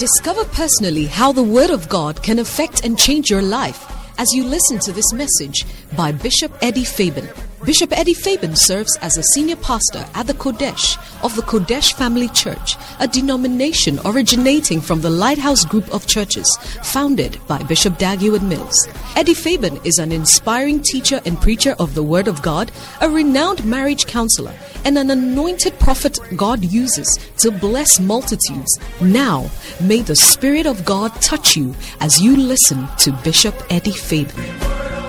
Discover personally how the Word of God can affect and change your life as you listen to this message by Bishop Eddie Fabian. Bishop Eddie Fabian serves as a senior pastor at the Qodesh of the Qodesh Family Church, a denomination originating from the Lighthouse Group of Churches founded by Bishop Dag Heward-Mills. Eddie Fabian is an inspiring teacher and preacher of the Word of God, a renowned marriage counselor, and an anointed prophet God uses to bless multitudes. Now, may the Spirit of God touch you as you listen to Bishop Eddie Fabian.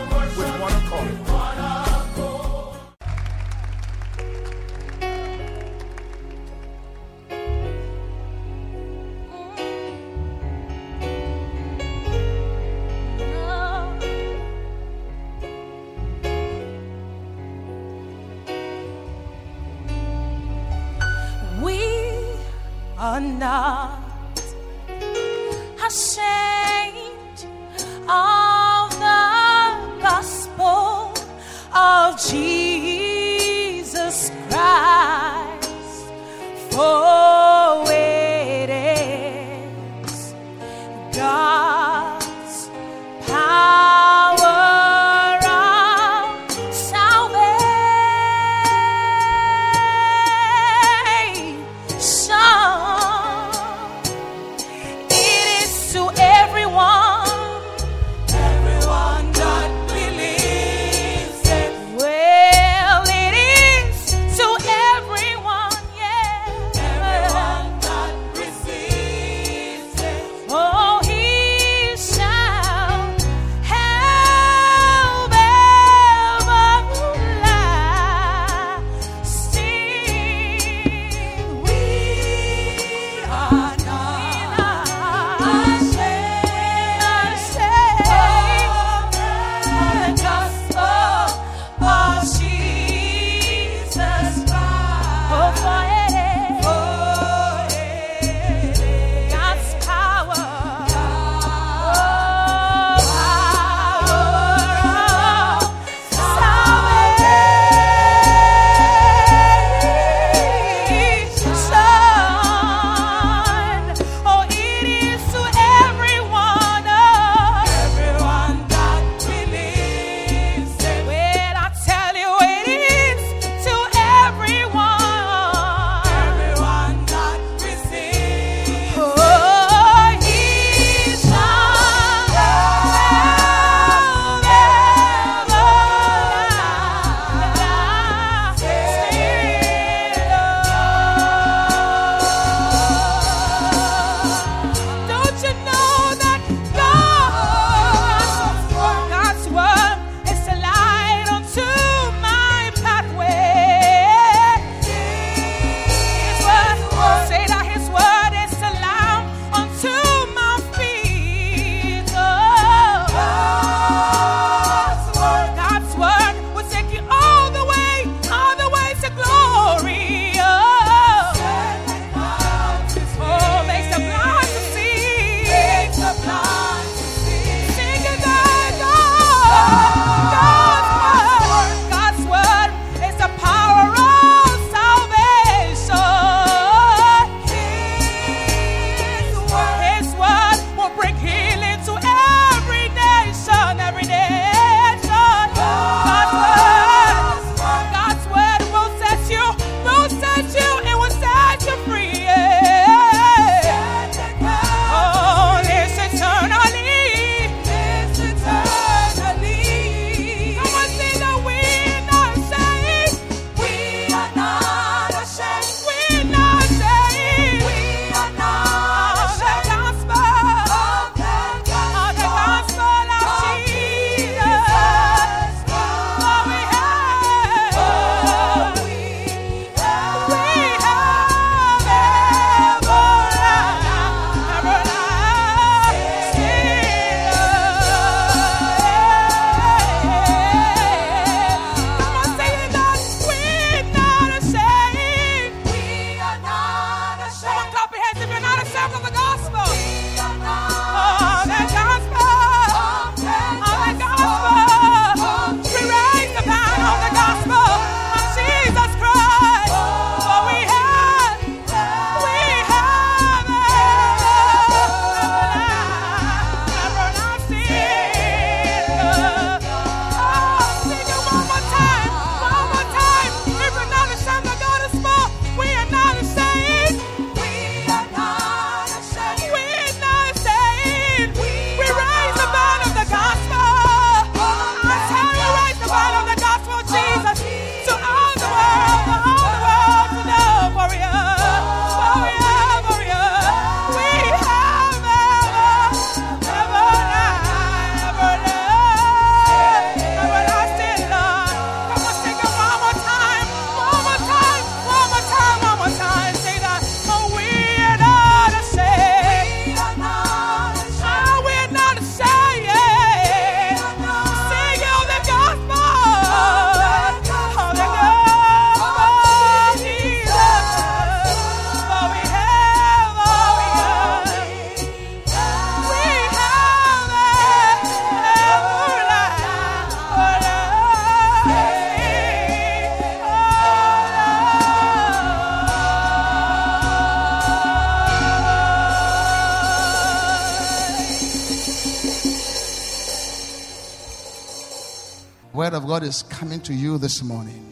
To you this morning.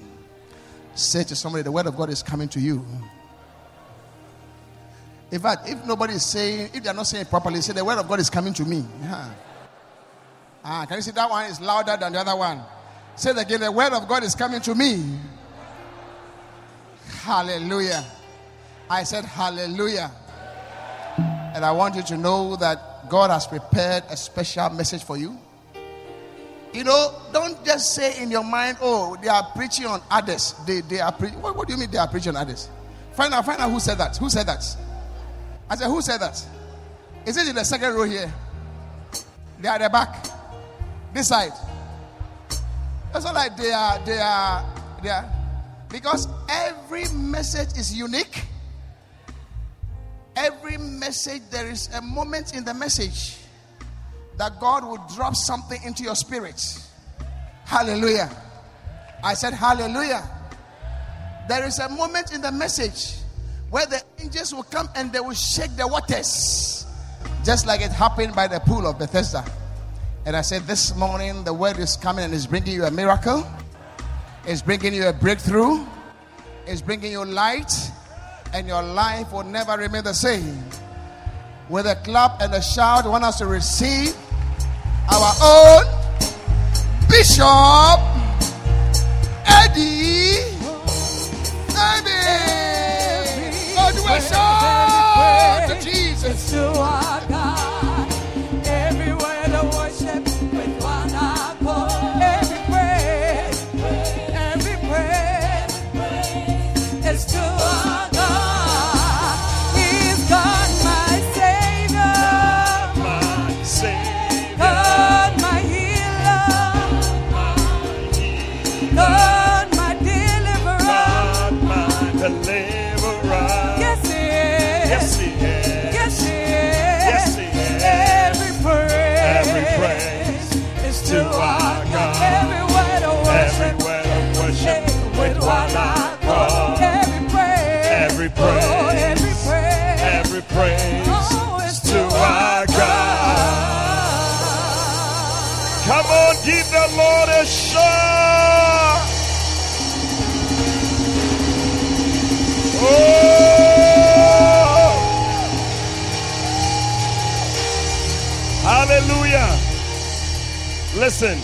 Say to somebody, the word of God is coming to you. In fact, if nobody is saying, if they are not saying it properly, say the word of God is coming to me. Yeah. Ah, can you see that one is louder than the other one? Say it again, the word of God is coming to me. Hallelujah. I said hallelujah. And I want you to know that God has prepared a special message for you. You know, don't just say in your mind, oh, they are preaching on others. They, they are preaching. What, what do you mean they are preaching on others? Find out, find out who said that. Who said that? I said, who said that? Is it in the second row here? They are at the back. This side. It's not like they are, they are, they are. Because every message is unique. Every message, there is a moment in the message that God will drop something into your spirit. Hallelujah. I said, Hallelujah. There is a moment in the message where the angels will come and they will shake the waters, just like it happened by the pool of Bethesda. And I said, This morning the word is coming and is bringing you a miracle, it's bringing you a breakthrough, it's bringing you light, and your life will never remain the same. With a clap and a shout, want us to receive our own Bishop Eddie. Eddie. Do shout to Jesus. Listen,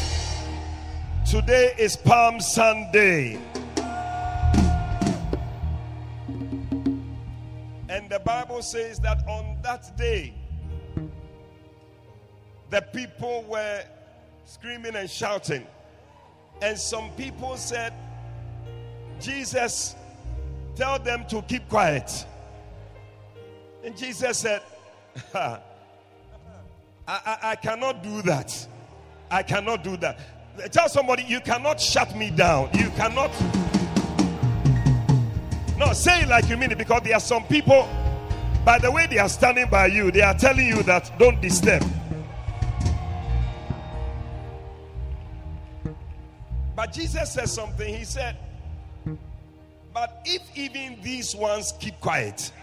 today is Palm Sunday. And the Bible says that on that day, the people were screaming and shouting. And some people said, Jesus, tell them to keep quiet. And Jesus said, I, I, I cannot do that. I cannot do that. Tell somebody, you cannot shut me down. You cannot. No, say it like you mean it because there are some people, by the way they are standing by you, they are telling you that don't disturb. But Jesus said something. He said, But if even these ones keep quiet,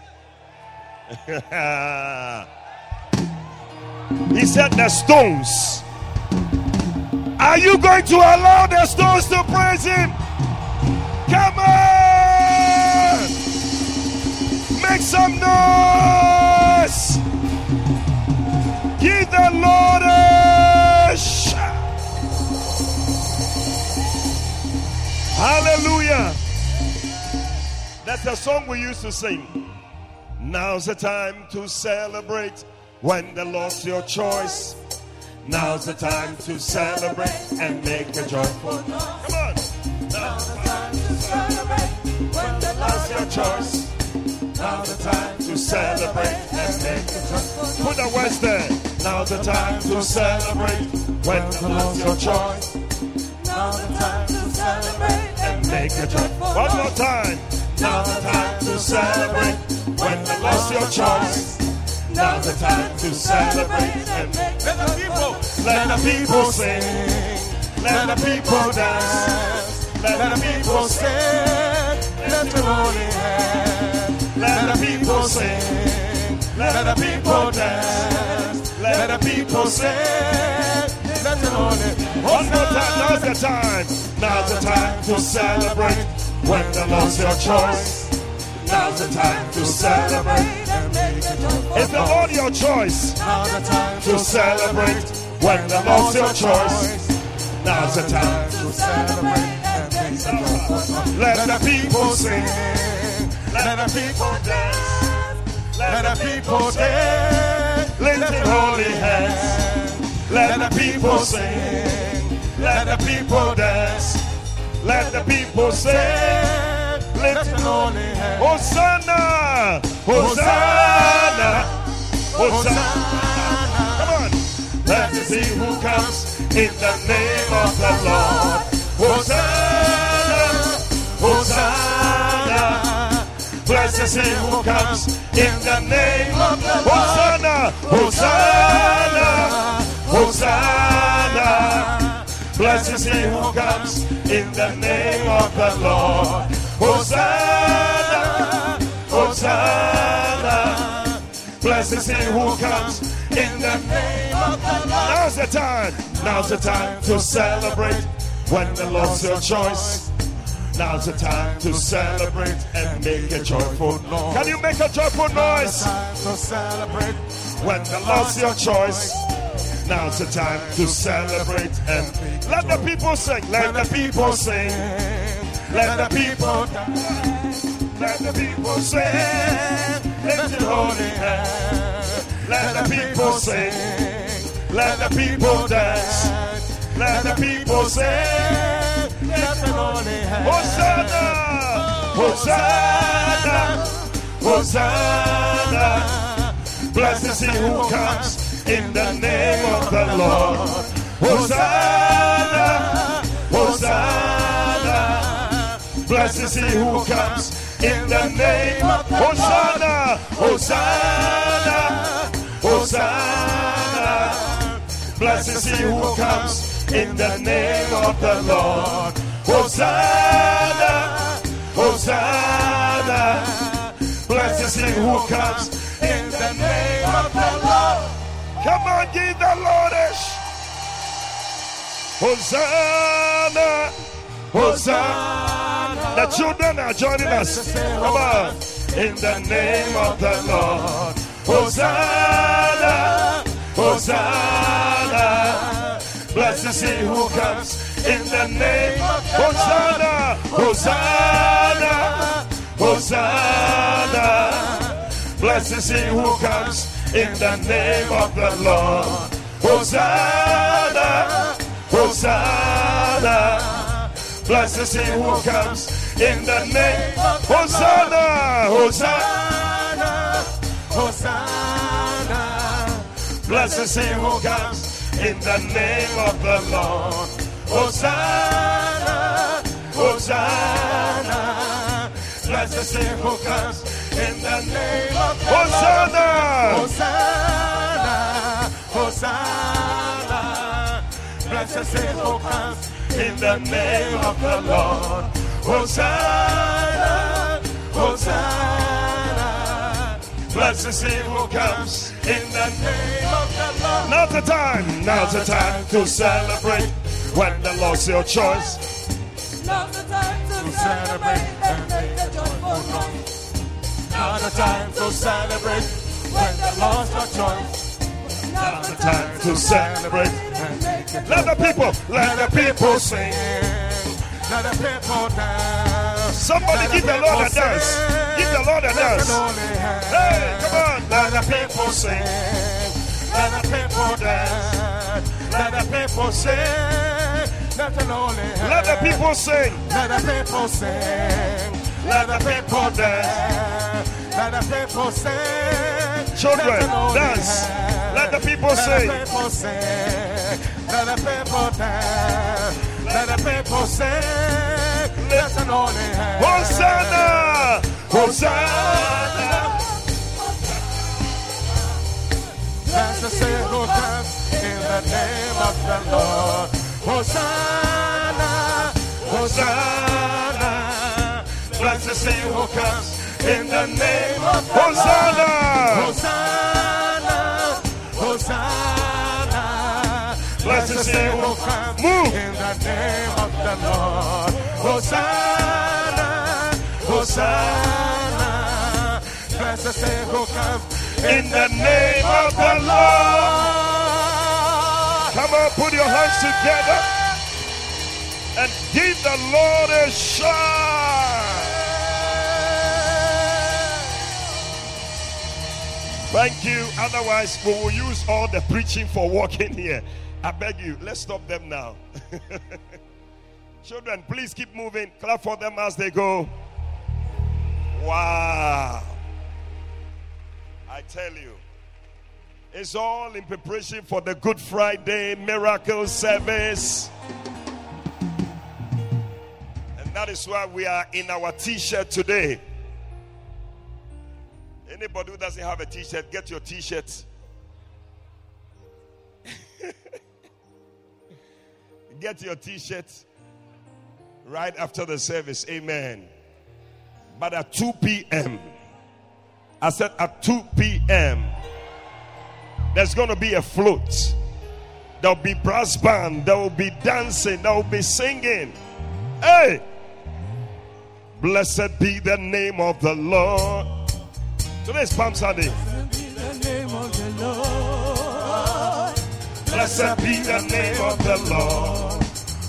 he said, The stones. Are you going to allow the stones to praise him? Come on! Make some noise! Give the Lord a shout! Hallelujah! That's the song we used to sing. Now's the time to celebrate when the Lord's your choice. Now's the time to celebrate and make a joyful noise. Come on! Now's the time to celebrate when the Lord's your choice. Now's the time to celebrate and make a joyful noise. Put the words there. Now's the time to celebrate when the Lord's your choice. Now's the time to celebrate and make a joyful noise. One more time. Now's the time to celebrate when the Lord's your choice. Now's the time to celebrate and make Let the people, let the people sing, let the people dance, let the people sing, let the holy hand, let the people sing, let the people dance, let the people sing, let and only. One more time. Now's the time. Now's the time to celebrate when the Lord's your choice. Now's the time to celebrate. Is the Lord your choice? Now's the time To celebrate when the Lord's your choice. Now's the time. to celebrate. Let the people sing. Let the people dance. Let the people dance. Lifting holy hands. Let the people sing. Let the people dance. Let the people sing. Lift holy hands. Hosanna! Hosanna! Hosanna! Come on! Let us see who comes in the name of the Lord. Hosanna! Hosanna! Blessed is he who comes in the name of the Lord. Hosanna! Hosanna! Hosanna! Blessed is he who comes in the name of the Lord. Hosanna! Hosanna! Blessed is he who comes in the name of the Lord. Now's the time. Now's the time to celebrate when the Lord's your choice. Now's the time to celebrate and make a joyful noise. Can you make a joyful noise Time to celebrate. when the Lord's your choice? Now's the time to celebrate and let the people sing. Let the people sing. Let the people dance. let the people sing. Lift your holy hand. Let the people sing. Let the people dance. Let the people sing. Let the holy hands. Hosanna! Hosanna! Hosanna! Blessed is he who comes in the name of the Lord. Hosanna! Blessed is he who comes in the name of Hosanna! Hosanna! Hosanna! Blessed is he who comes in the name of the Lord. Hosanna! Hosanna! Blessed is he who comes in the name of the Lord. Come on, give the Lord a Hosanna! Hosanna! The children are joining us. Come on. In the name of the Lord. Hosanna! Hosanna! Blessed is he who comes in the name of Hosanna! Hosanna! Hosanna! Blessed is he who comes in the name of the Lord. Hosanna! Hosanna! Blessed is he who comes in the name of Hosanna! Hosanna! Hosanna. Blessed is he who comes in the name of the Lord. Hosanna! Hosanna! Blessed is he who comes in the name of the Hosanna! Hosanna. Hosanna. Blessed is he who comes in the name of the Lord. Hosanna! Hosanna! Blessed is he who comes in the name of the Lord. Now's the time, now's the time to celebrate when the Lord's your choice. Now's the time to celebrate and make a joyful noise. Now's the time to celebrate when the Lord's your choice. Now's the time to celebrate. and make a Let the people, let the people sing. Let the people dance. Somebody give the Lord a dance. Give the Lord a dance. the holy hands. Hey, come on. Let the people sing. Let the people dance. Let the people sing. Let the holy. Let the people sing. Let the people sing. Let the people dance. Let the people sing. Children, Let the dance. Let the people Let sing. the people sing. Let the people dance. Let the people sing. Let holy hands. Hosanna! Hosanna! Blessed is he who in the name of the Lord. Hosanna, Hosanna! Is he who comes in the name of Hosanna! Hosanna, Hosanna. Blessed will oh, come Move. in the name of the Lord. Hosanna, Hosanna. Blessed will oh, come In the name of the Lord. Come on, put your hands together and give the Lord a shout. Thank you. Otherwise, we will use all the preaching for walking here. I beg you, let's stop them now. Children, please keep moving. Clap for them as they go. Wow. I tell you, it's all in preparation for the Good Friday miracle service. And that is why we are in our t shirt today. Anybody who doesn't have a t shirt, get your t shirt. get your t shirt right after the service. Amen. But at 2 p.m., I said at 2 p.m., there's going to be a float. There'll be brass band. There will be dancing. There will be singing. Hey! Blessed be the name of the Lord. Today's Palm Sunday. the name of the Lord. Blessed be the name of the Lord.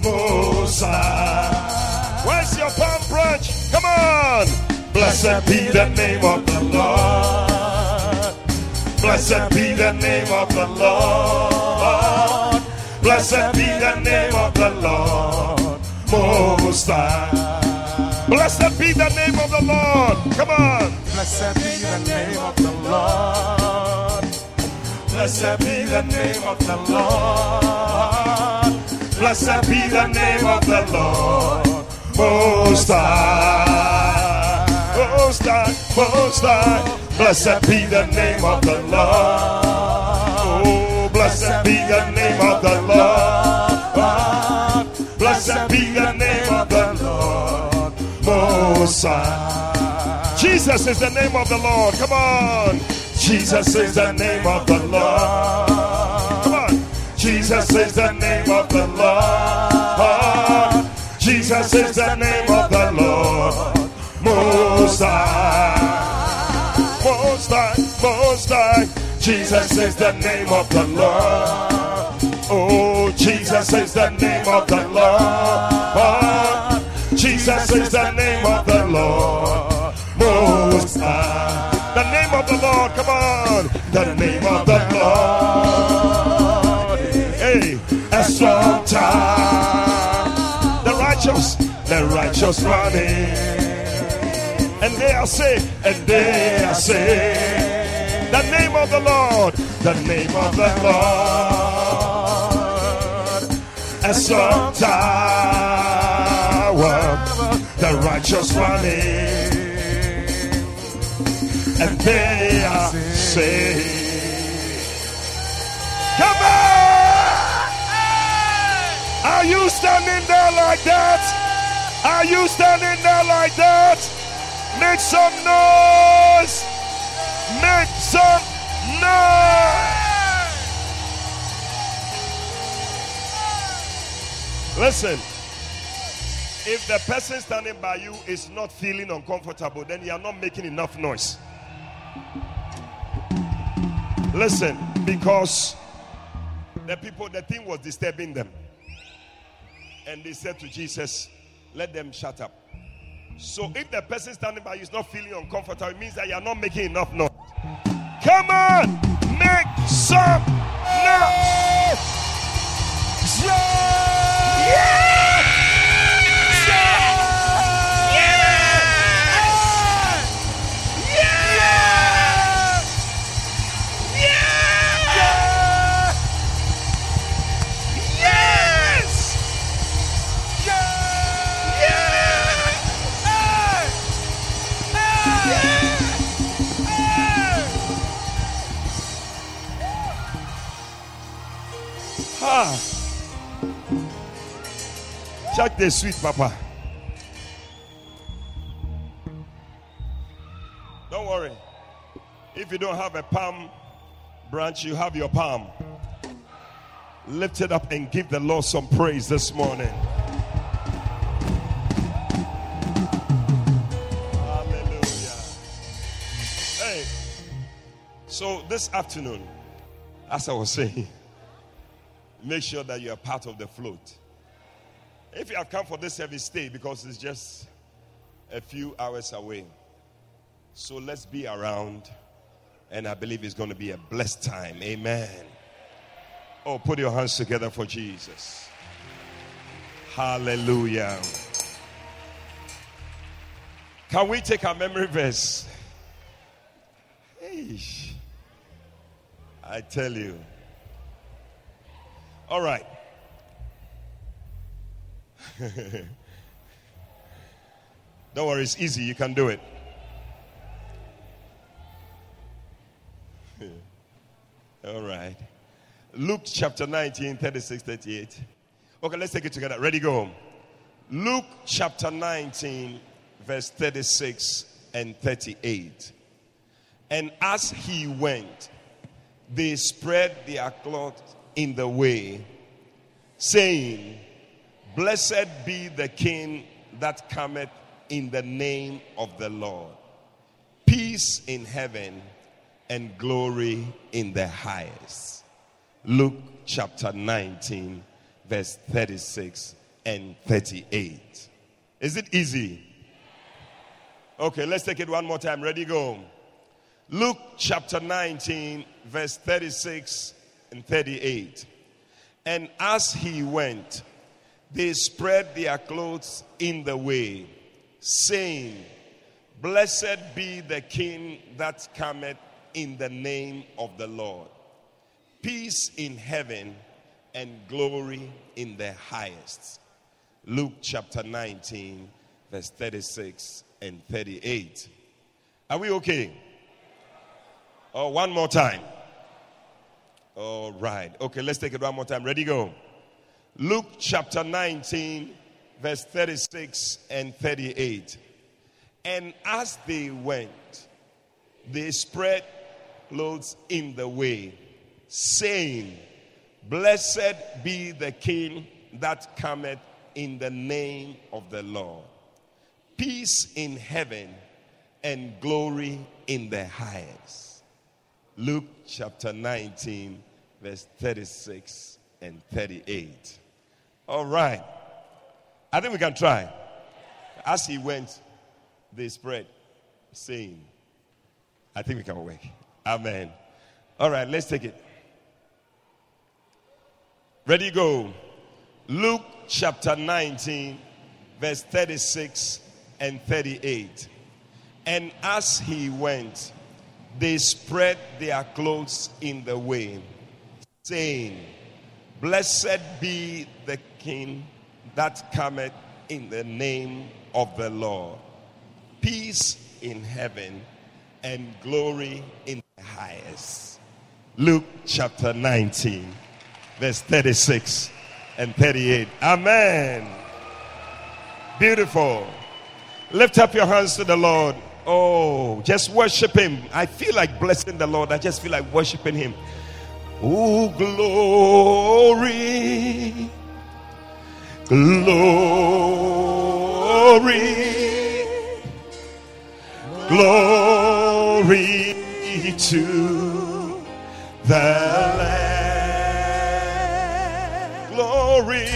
Most High. Where's your palm branch? Come on. Blessed be the name of the Lord. Blessed be the name of the Lord. Blessed be the name of the Lord. Most High. Blessed be the name of the Lord. Come on. Blessed be the name of the Lord. Blessed be the name of the Lord. Blessed be the name of the Lord. Most High. Most High. Most High. Blessed be the name of the Lord. Oh, blessed be the name of the Lord. Blessed be Most Jesus is the name of the Lord. Come on. Jesus is the name of the Lord. Come on. Jesus is the name of the Lord. Jesus is the name of the Lord. Most High. Most High. Most High. Jesus is the name of the Lord. Oh, Jesus is the name of the Lord. The name of the Lord. Hey, a strong tower. The righteous, the righteous running. And they are saved, and they are saved. The name of the Lord, the name of the Lord. A strong tower, the righteous running, and they are saved. Come on! Are you standing there like that? Are you standing there like that? Make some noise! Make some noise! Listen, if the person standing by you is not feeling uncomfortable, then you are not making enough noise. Listen, because the people, the thing was disturbing them. And they said to Jesus, Let them shut up. So if the person standing by you is not feeling uncomfortable, it means that you are not making enough noise. Come on, make some noise. Ah. Check the sweet, Papa. Don't worry. If you don't have a palm branch, you have your palm. Lift it up and give the Lord some praise this morning. Hallelujah. Hey, so this afternoon, as I was saying, make sure that you are part of the float. If you have come for this service, stay because it's just a few hours away. So let's be around, and I believe it's going to be a blessed time. Amen. Oh, put your hands together for Jesus. Hallelujah. Can we take our memory verse? I tell you. All right. Don't worry, it's easy. You can do it. All right. Luke chapter 19, 36, 38. Okay, let's take it together. Ready, go. Luke chapter 19, verse 36 and 38. And as he went, they spread their cloth in the way, saying, Blessed be the King that cometh in the name of the Lord. Peace in heaven and glory in the highest. Luke chapter 19, verse 36 and 38. Is it easy? Okay, let's take it one more time. Ready, go. Luke chapter 19, verse 36 and 38. And as he went, they spread their clothes in the way, saying, Blessed be the King that cometh in the name of the Lord. Peace in heaven and glory in the highest. Luke chapter 19, verse 36 and 38. Are we okay? Oh, one more time. All right. Okay, let's take it one more time. Ready, go. Luke chapter 19, verse 36 and 38. And as they went, they spread clothes in the way, saying, Blessed be the King that cometh in the name of the Lord. Peace in heaven and glory in the highest. Luke chapter 19, verse 36 and 38. All right. I think we can try. As he went, they spread, saying, I think we can work. Amen. All right, let's take it. Ready, go. Luke chapter 19, verse 36 and 38. And as he went, they spread their clothes in the way, saying, Blessed be the King that cometh in the name of the Lord. Peace in heaven and glory in the highest. Luke chapter 19, verse 36 and 38. Amen. Beautiful. Lift up your hands to the Lord. Oh, just worship Him. I feel like blessing the Lord. I just feel like worshiping Him. Oh, glory, glory, glory to the Lamb. Glory,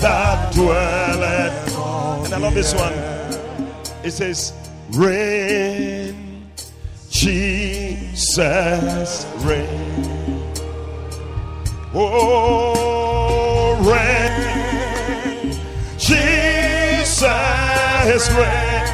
that dwelleth. And I love this one. It says, Reign, Jesus, reign. Oh, reign, Jesus, reign.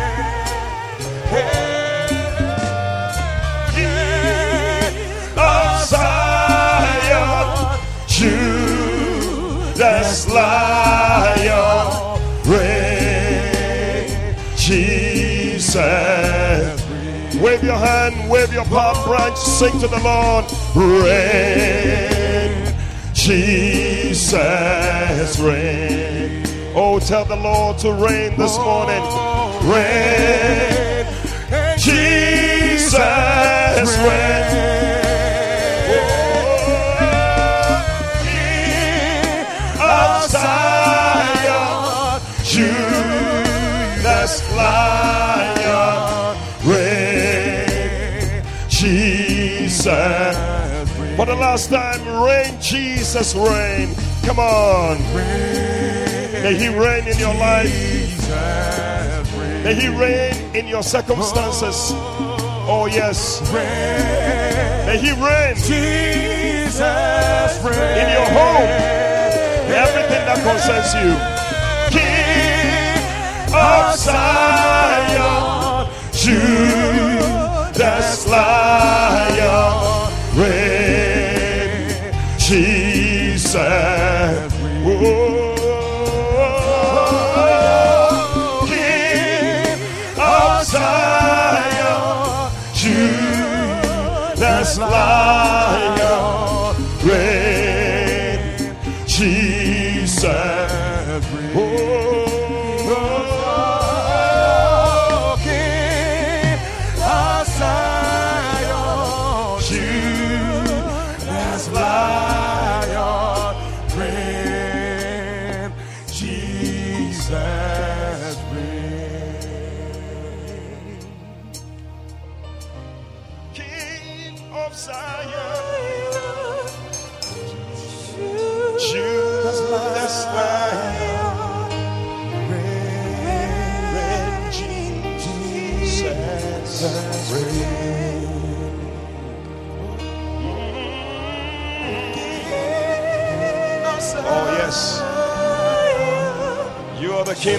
Lion, reign, Jesus. Wave your hand, wave your palm branch, sing to the Lord, reign, Jesus, reign. Oh, tell the Lord to reign this morning, reign, Jesus, reign. For the last time, reign, Jesus, reign. Come on. May He reign in your life. May He reign in your circumstances. Oh, yes. May He reign in your home everything that concerns you. King of Zion, Judah's Lion, reign, Jesus. Oh, King of Zion, Judah's Lion,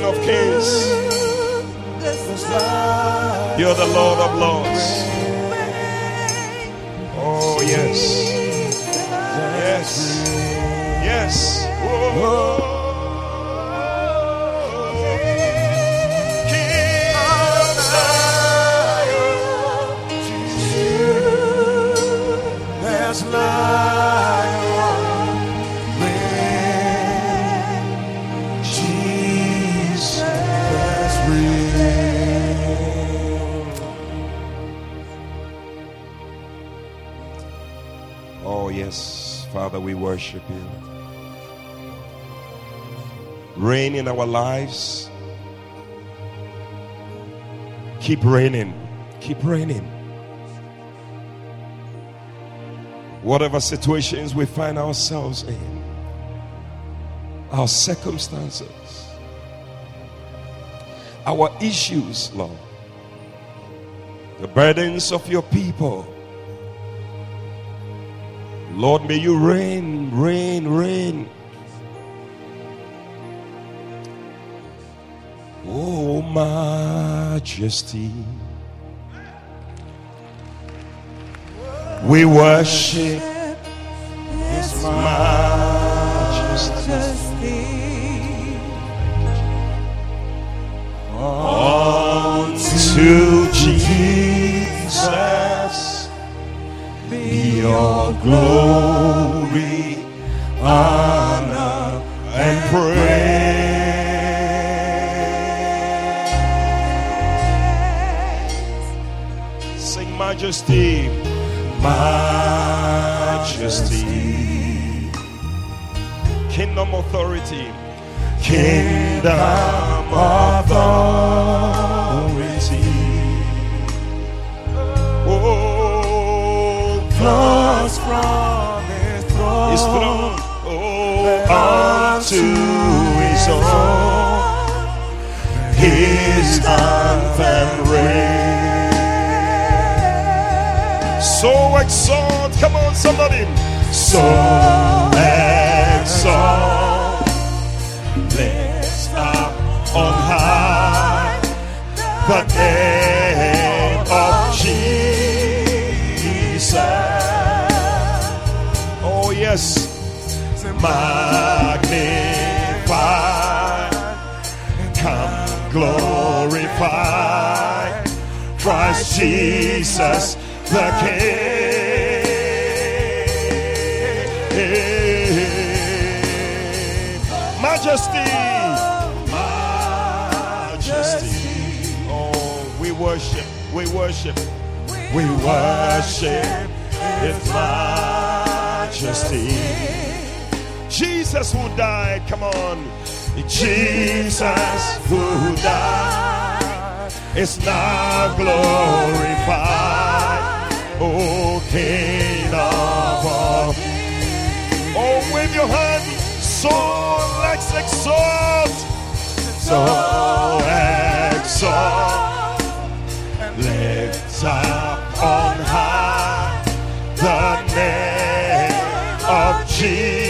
King of Kings. You're the Lord of Lords. Worship you. Reign in our lives. Keep reigning. Keep reigning. Whatever situations we find ourselves in, our circumstances, our issues, Lord, the burdens of your people. Lord, may you reign, reign, reign. Oh, majesty. We worship His majesty. Unto Jesus glory, honor, and praise. Sing majesty, majesty, kingdom authority, kingdom on, somebody. So exalt, lift up on high the name of Jesus. Oh, yes. Magnify, come glorify Christ Jesus the King. Majesty, majesty. Oh, we worship, we worship, we worship His majesty. Jesus who died, come on. Jesus who died is now glorified. Oh, King of all. Oh, wave your hand. So exalt. So exalt. Lift up on high the name of Jesus.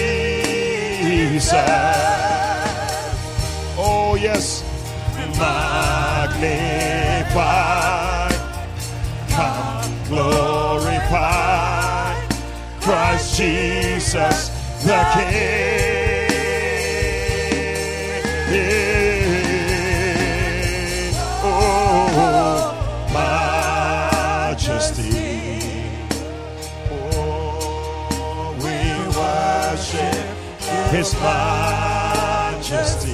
Oh, yes. Magnify. Come glorify Christ Jesus the King. Majesty.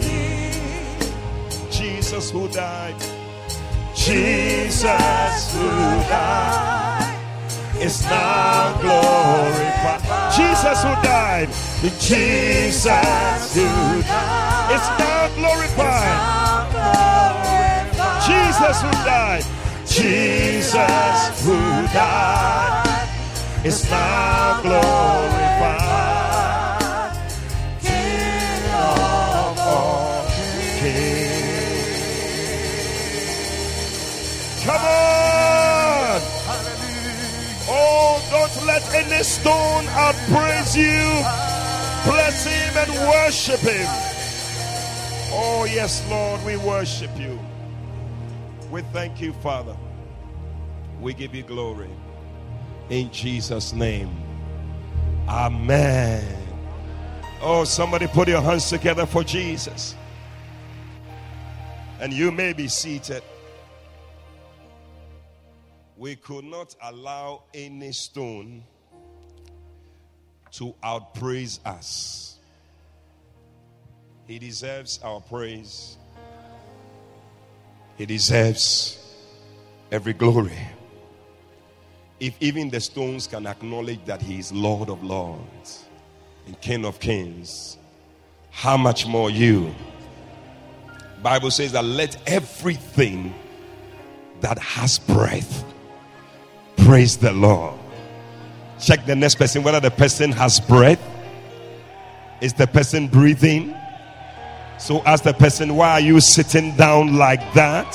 Jesus who died. Jesus who died is now glorified. Jesus who died. Jesus who died is now glorified. Jesus who died. Jesus who died is now glorified. Come on! Oh, don't let any stone outpraise you. Bless him and worship him. Oh, yes, Lord, we worship you. We thank you, Father. We give you glory. In Jesus' name. Amen. Oh, somebody put your hands together for Jesus. And you may be seated. We could not allow any stone to outpraise us. He deserves our praise. He deserves every glory. If even the stones can acknowledge that He is Lord of Lords and King of Kings, how much more you? Bible says that let everything that has breath praise the Lord. Check the next person whether the person has breath. Is the person breathing? So ask the person, why are you sitting down like that?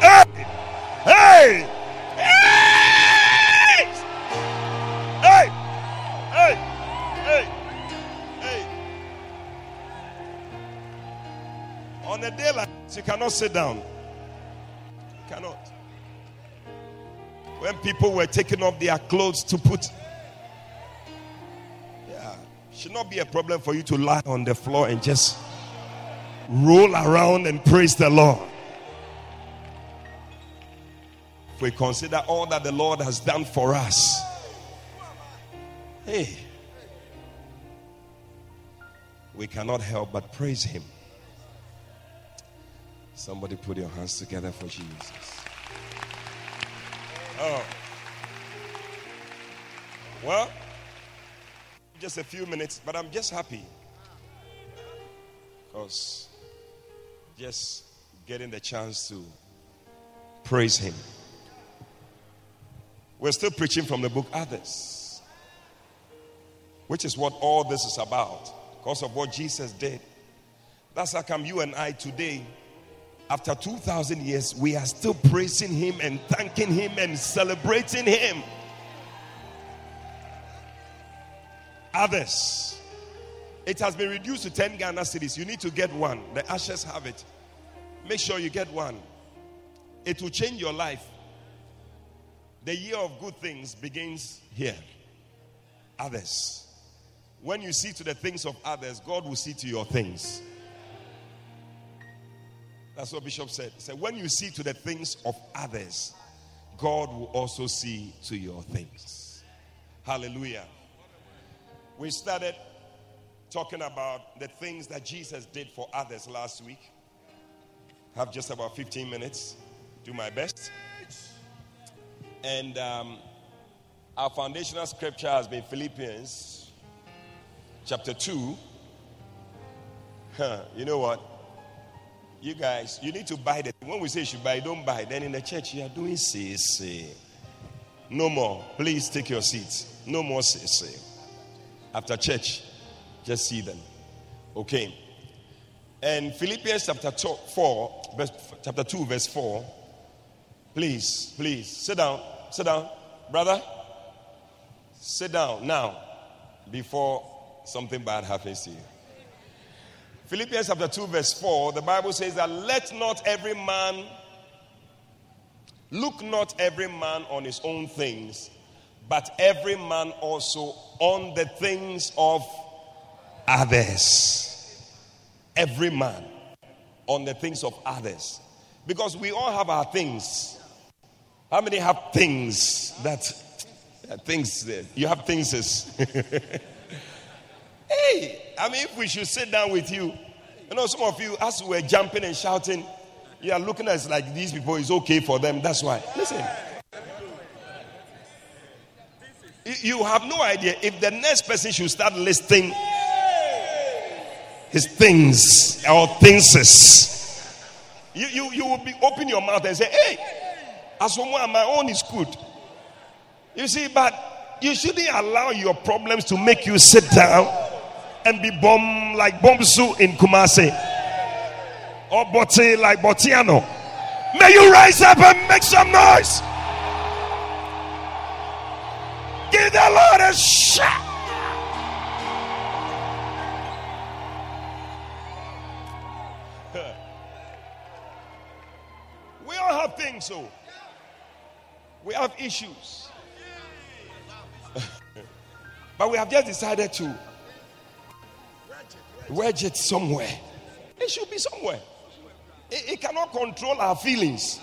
Hey! Hey! Hey! Hey! Hey! Hey! Hey! On a day like this, you cannot sit down. Cannot. When people were taking off their clothes to put yeah, should not be a problem for you to lie on the floor and just roll around and praise the Lord. If we consider all that the Lord has done for us, hey, we cannot help but praise Him. Somebody put your hands together for Jesus. Oh. Well, just a few minutes, but I'm just happy Because just getting the chance to praise Him. We're still preaching from the book Others, which is what all this is about because of what Jesus did. That's how come you and I today, after 2,000 years, we are still praising Him and thanking Him and celebrating Him. Others. It has been reduced to 10 Ghana cedis. You need to get one. The ashes have it. Make sure you get one. It will change your life. The year of good things begins here. Others. When you see to the things of others, God will see to your things. That's what Bishop said. He said, When you see to the things of others, God will also see to your things. Hallelujah. We started talking about the things that Jesus did for others last week. Have just about 15 minutes. Do my best. And um, our foundational scripture has been Philippians chapter 2. Huh, you know what? You guys, you need to buy the. When we say you should buy, don't buy. Then in the church, you are doing say. No more. Please take your seats. No more say. After church, just see them. Okay. And Philippians chapter 4, verse, chapter 2, verse 4. Please, please, sit down. Sit down. Brother, sit down now before something bad happens to you. Philippians chapter 2, verse 4, the Bible says that let not every man, look not every man on his own things, but every man also on the things of others. Every man on the things of others. Because we all have our things. How many have things that things uh, you have things Hey, I mean, if we should sit down with you, you know, some of you, as we were jumping and shouting, you are looking at us like these people is okay for them. That's why. Listen. You have no idea if the next person should start listing his things or things. You, you, you will be open your mouth and say, Hey, as someone on my own is good. You see, but you shouldn't allow your problems to make you sit down and be bomb like Bombsu in Kumasi or Botti like Botiano. May you rise up and make some noise. Give the Lord a shout. we all have things, so we have issues. but we have just decided to wedge it somewhere. It should be somewhere. It, it, cannot control our feelings.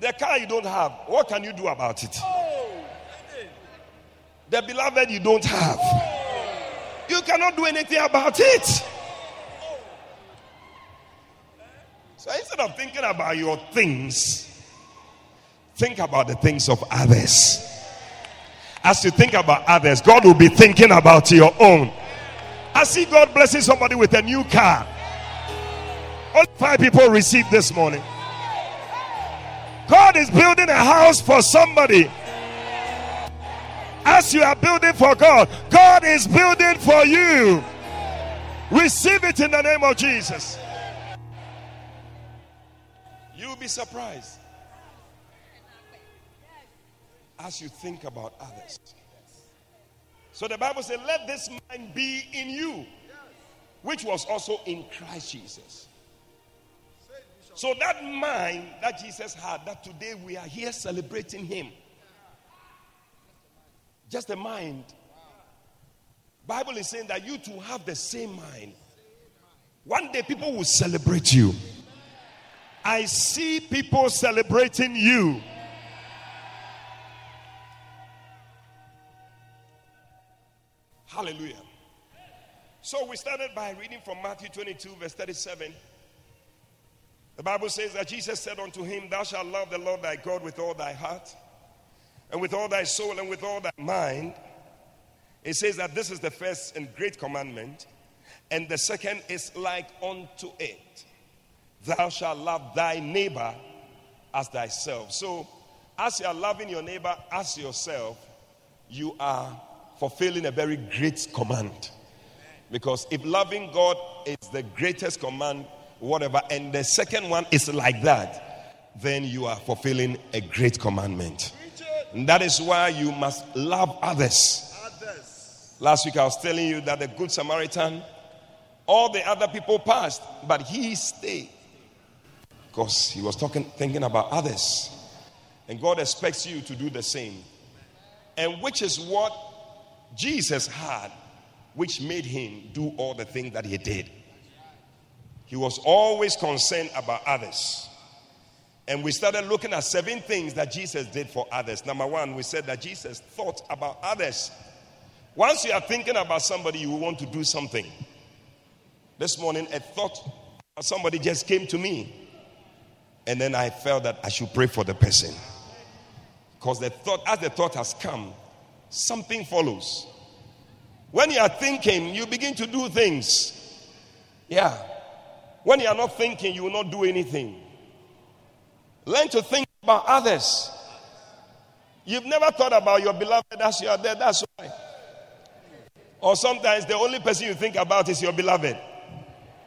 The car you don't have, what can you do about it? The beloved you don't have, you cannot do anything about it. So instead of thinking about your things, think about the things of others. As you think about others, God will be thinking about your own. I see God blessing somebody with a new car. Only five people received this morning. God is building a house for somebody. As you are building for God, God is building for you. Receive it in the name of Jesus. You'll be surprised as you think about others. So the Bible says, Let this mind be in you, which was also in Christ Jesus. So that mind that Jesus had, that today we are here celebrating Him. Just a mind. Bible is saying that you two have the same mind. One day people will celebrate you. I see people celebrating you. Hallelujah. So we started by reading from Matthew 22, verse 37. The Bible says that Jesus said unto him, Thou shalt love the Lord thy God with all thy heart, and with all thy soul, and with all thy mind. It says that this is the first and great commandment. And the second is like unto it. Thou shalt love thy neighbor as thyself. So, as you are loving your neighbor as yourself, you are fulfilling a very great command. Because if loving God is the greatest command, whatever, and the second one is like that, then you are fulfilling a great commandment. And that is why you must love others. others. Last week I was telling you that the Good Samaritan, all the other people passed, but he stayed because he was talking, thinking about others. And God expects you to do the same. And which is what Jesus had, which made him do all the things that he did. He was always concerned about others. And we started looking at seven things that Jesus did for others. Number one, we said that Jesus thought about others. Once you are thinking about somebody, you want to do something. This morning, a thought somebody just came to me. And then I felt that I should pray for the person. Because the thought, as the thought has come, something follows. When you are thinking, you begin to do things. Yeah. When you are not thinking, you will not do anything. Learn to think about others. You've never thought about your beloved as you are there, that's why. Or sometimes the only person you think about is your beloved.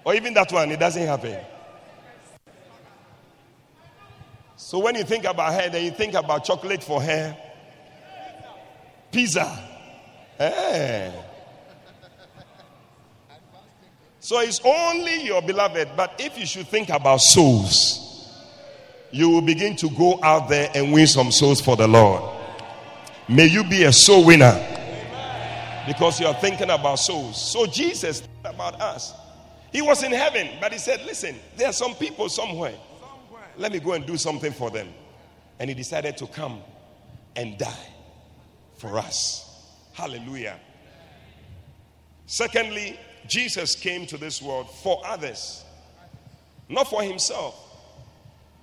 Or even that one, it doesn't happen. So when you think about her, then you think about chocolate for her, pizza. Hey. Eh. So it's only your beloved. But if you should think about souls, you will begin to go out there and win some souls for the Lord. May you be a soul winner because you are thinking about souls. So Jesus thought about us. He was in heaven, but he said, Listen, there are some people somewhere let me go and do something for them. And he decided to come and die for us. Hallelujah. Secondly, Jesus came to this world for others, not for himself.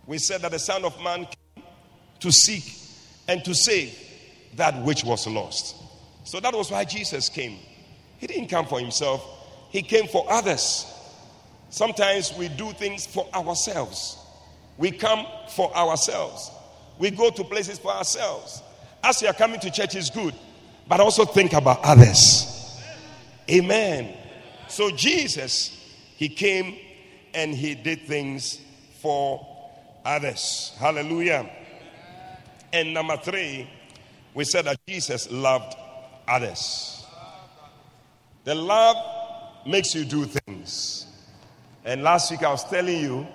We said that the Son of Man came to seek and to save that which was lost. So that was why Jesus came. He didn't come for himself, he came for others. Sometimes we do things for ourselves. We come for ourselves. We go to places for ourselves. As you are coming to church is good, but also think about others. Amen. So Jesus, he came and he did things for others. Hallelujah. And number three, we said that Jesus loved others. The love makes you do things. And last week I was telling you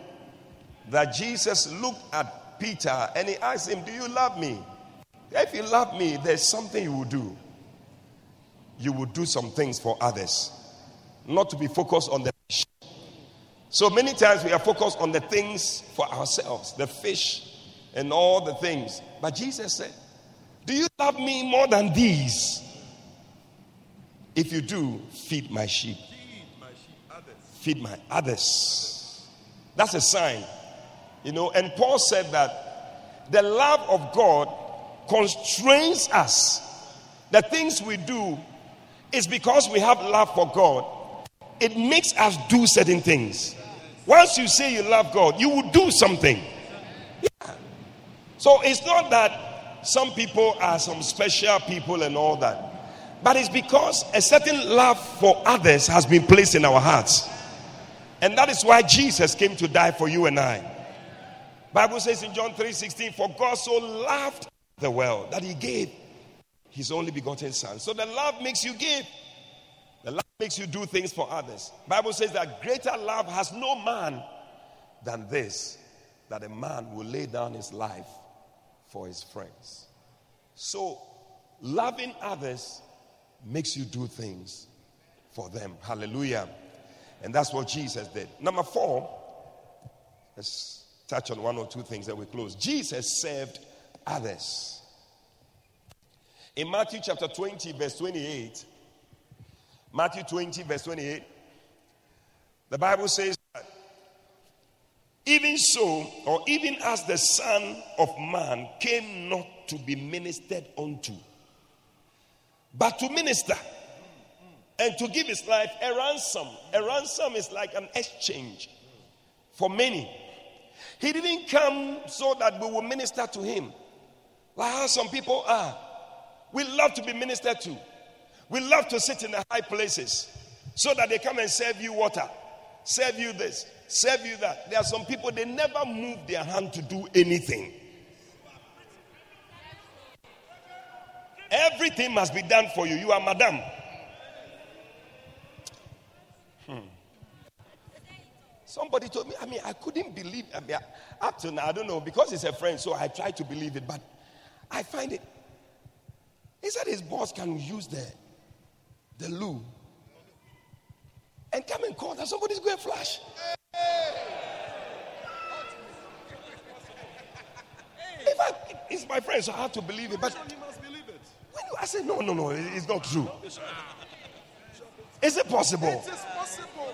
that Jesus looked at Peter and he asked him, Do you love me? If you love me, there's something you will do. You will do some things for others, not to be focused on the fish. So many times we are focused on the things for ourselves, the fish and all the things. But Jesus said, Do you love me more than these? If you do, feed my sheep. Feed my others. That's a sign you know, and Paul said that the love of God constrains us. The things we do is because we have love for God. It makes us do certain things. Once you say you love God, you will do something. Yeah. So it's not that some people are some special people and all that, but it's because a certain love for others has been placed in our hearts. And that is why Jesus came to die for you and I. Bible says in John 3:16, for God so loved the world that he gave his only begotten son. So the love makes you give. The love makes you do things for others. Bible says that greater love has no man than this, that a man will lay down his life for his friends. So loving others makes you do things for them. Hallelujah. And that's what Jesus did. Number four, let's touch on one or two things that we close. Jesus served others. In Matthew chapter 20, verse 28, Matthew 20, verse 28, the Bible says that even so, or even as the Son of Man came not to be ministered unto, but to minister and to give his life a ransom. A ransom is like an exchange for many. He didn't come so that we will minister to him. Like how some people are. We love to be ministered to. We love to sit in the high places so that they come and serve you water, serve you this, serve you that. There are some people, they never move their hand to do anything. Everything must be done for you. You are madam. Hmm. Somebody told me, I mean, I couldn't believe, I mean, up to now, I don't know, because it's a friend, so I try to believe it, but I find it. He said his boss can use the, the loo and come and call that somebody's going to flash. If I, it's my friend, so I have to believe it. But when you, I said, no, no, no, it's not true. Is it possible? It is possible.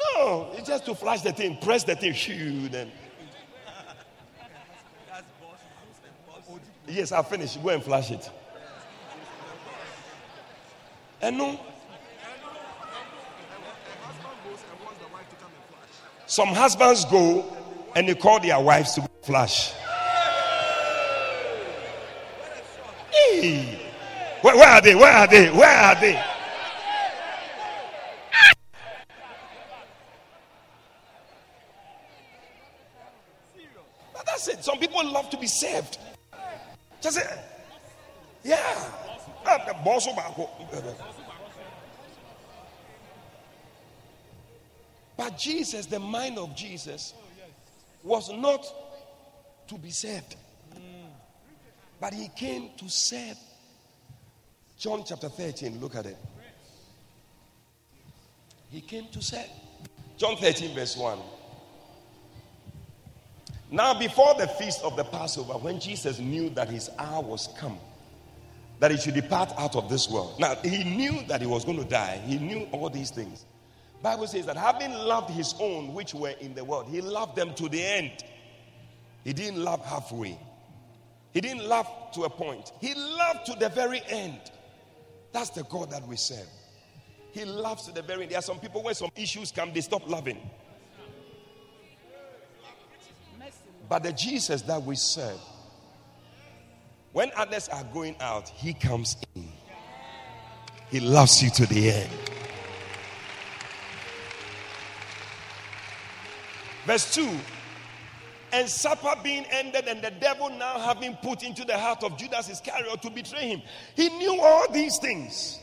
No, it's just to flash the thing, press the thing, shoo, then. Yes, I finished. Go and flash it. And no. Some husbands go and they call their wives to flash. Hey. Where, where are they? Where are they? Where are they? But that's it. Some people love to be saved. Yeah. Ah. But Jesus, the mind of Jesus, was not to be saved, but he came to serve. John chapter 13, look at it. He came to serve. John 13, verse 1. Now, before the feast of the Passover, when Jesus knew that his hour was come, that he should depart out of this world. Now, he knew that he was going to die. He knew all these things. Bible says that having loved his own which were in the world, he loved them to the end. He didn't love halfway. He didn't love to a point. He loved to the very end. That's the God that we serve. He loves to the very end. There are some people when some issues come, they stop loving. But the Jesus that we serve, when others are going out, he comes in. He loves you to the end. Verse 2 And supper being ended, and the devil now having put into the heart of Judas Iscariot to betray him. He knew all these things.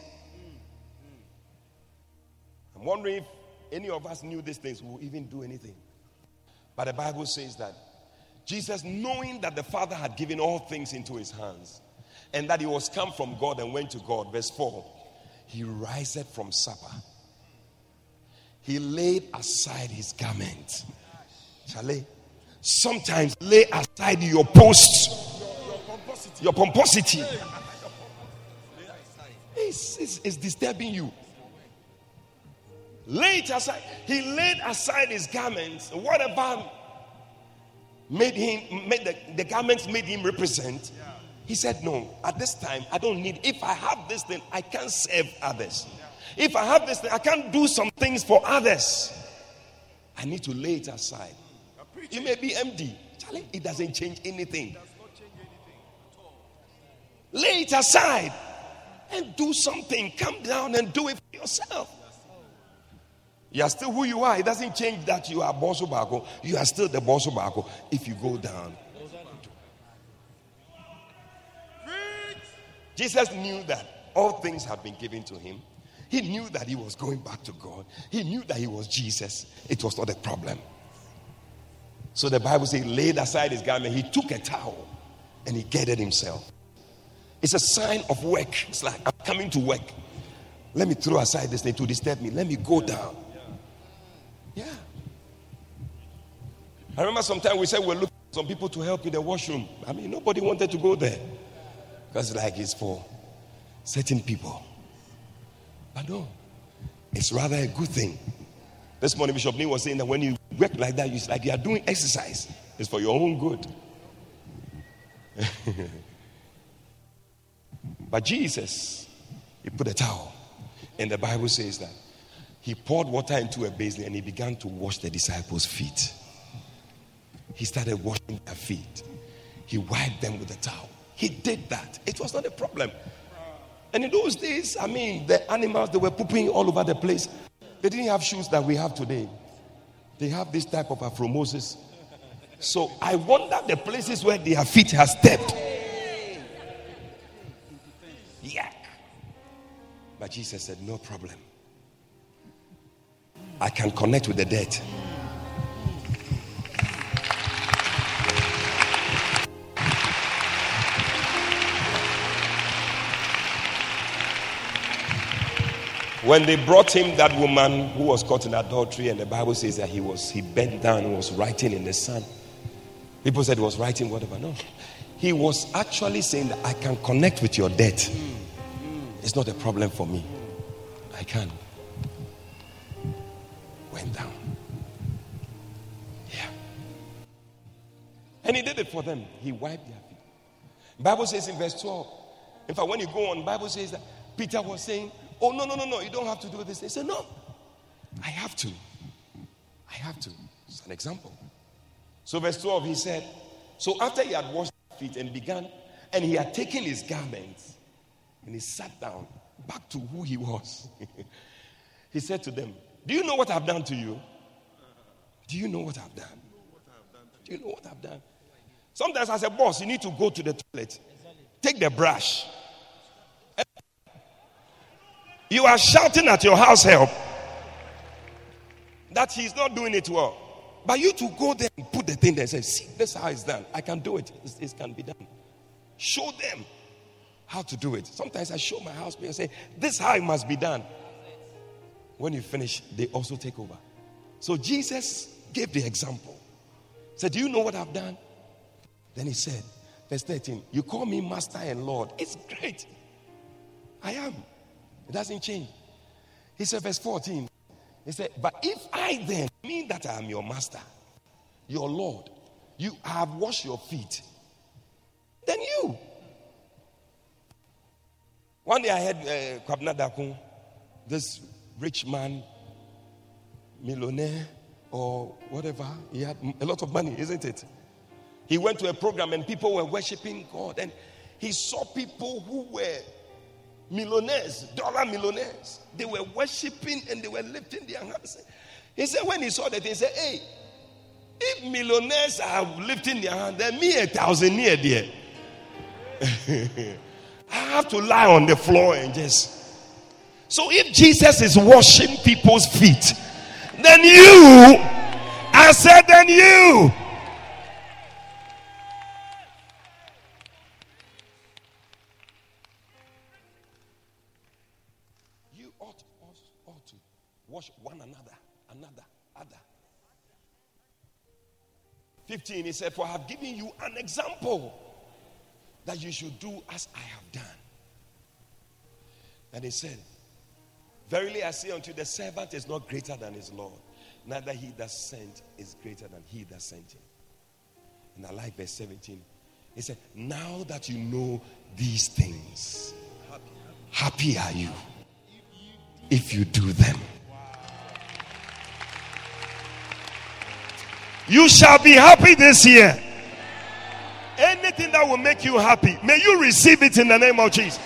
I'm wondering if any of us knew these things, we would even do anything. But the Bible says that Jesus, knowing that the Father had given all things into his hands and that he was come from God and went to God, verse 4, he riseth from supper. He laid aside his garment. Charlie, sometimes lay aside your post, your pomposity. It's, it's, it's disturbing you. Lay it aside. He laid aside his garments. Whatever made him made the, the garments made him represent. He said no at this time i don't need if i have this thing i can't serve others. If i have this thing i can't do some things for others. I need to lay it aside. You may be empty Charlie, it doesn't change anything. Lay it aside and do something. Come down and do it for yourself you are still who you are. It doesn't change that you are boss Obako. You are still the boss Obako if you go down. Jesus knew that all things had been given to him. He knew that he was going back to God. He knew that he was Jesus. It was not a problem. So the Bible says he laid aside his garment. He took a towel and he gathered himself. It's a sign of work. It's like, I'm coming to work. Let me throw aside this thing to disturb me. Let me go down. Yeah. I remember sometime we said we're looking for some people to help in the washroom. I mean, nobody wanted to go there. Because, like, it's for certain people. But no, it's rather a good thing. This morning, Bishop Lee was saying that when you work like that, it's like you are doing exercise, it's for your own good. but Jesus He put a towel. And the Bible says that he poured water into a basin and he began to wash the disciples' feet. He started washing their feet. He wiped them with a towel. He did that. It was not a problem. And in those days, I mean, the animals, they were pooping all over the place. They didn't have shoes that we have today. They have this type of aphromosis. So I wonder the places where their feet have stepped. Yuck. But Jesus said, No problem. I can connect with the dead. When they brought him that woman who was caught in adultery, and the Bible says that he was he bent down and was writing in the sand. People said he was writing whatever. No. He was actually saying that I can connect with your debt. It's not a problem for me. I can. Went down. Yeah. And he did it for them. He wiped their feet. Bible says in verse 12. In fact, when you go on, Bible says that Peter was saying, Oh, no, no, no, no, you don't have to do this. They said, No, I have to. I have to. It's an example. So, verse 12, he said, So after he had washed his feet and began, and he had taken his garments, and he sat down back to who he was, he said to them, Do you know what I've done to you? Do you know what I've done? Do you know what I've done? Sometimes, as a boss, you need to go to the toilet, take the brush, you are shouting at your house help that he's not doing it well. But you to go there and put the thing there and say, See, this is how it's done. I can do it. This can be done. Show them how to do it. Sometimes I show my house and say, This is how it must be done. When you finish, they also take over. So Jesus gave the example. Said, Do you know what I've done? Then he said, verse 13, You call me master and Lord. It's great. I am. It doesn't change. He said, verse 14, he said, But if I then mean that I am your master, your Lord, you have washed your feet, then you. One day I had uh, Kwabena Dakun, this rich man, millionaire, or whatever. He had a lot of money, isn't it? He went to a program and people were worshiping God, and he saw people who were millionaires, dollar millionaires. They were worshiping and they were lifting their hands. He said, when he saw that, he said, Hey, if millionaires are lifting their hand, then me a thousand near there. I have to lie on the floor and just. So if Jesus is washing people's feet, then you, I said, then you. Ought to wash one another, another, other. 15, he said, For I have given you an example that you should do as I have done. And he said, Verily I say unto you, the servant is not greater than his Lord, neither he that sent is greater than he that sent him. And I like verse 17. He said, Now that you know these things, happy are you if you do them. You shall be happy this year. Anything that will make you happy, may you receive it in the name of Jesus.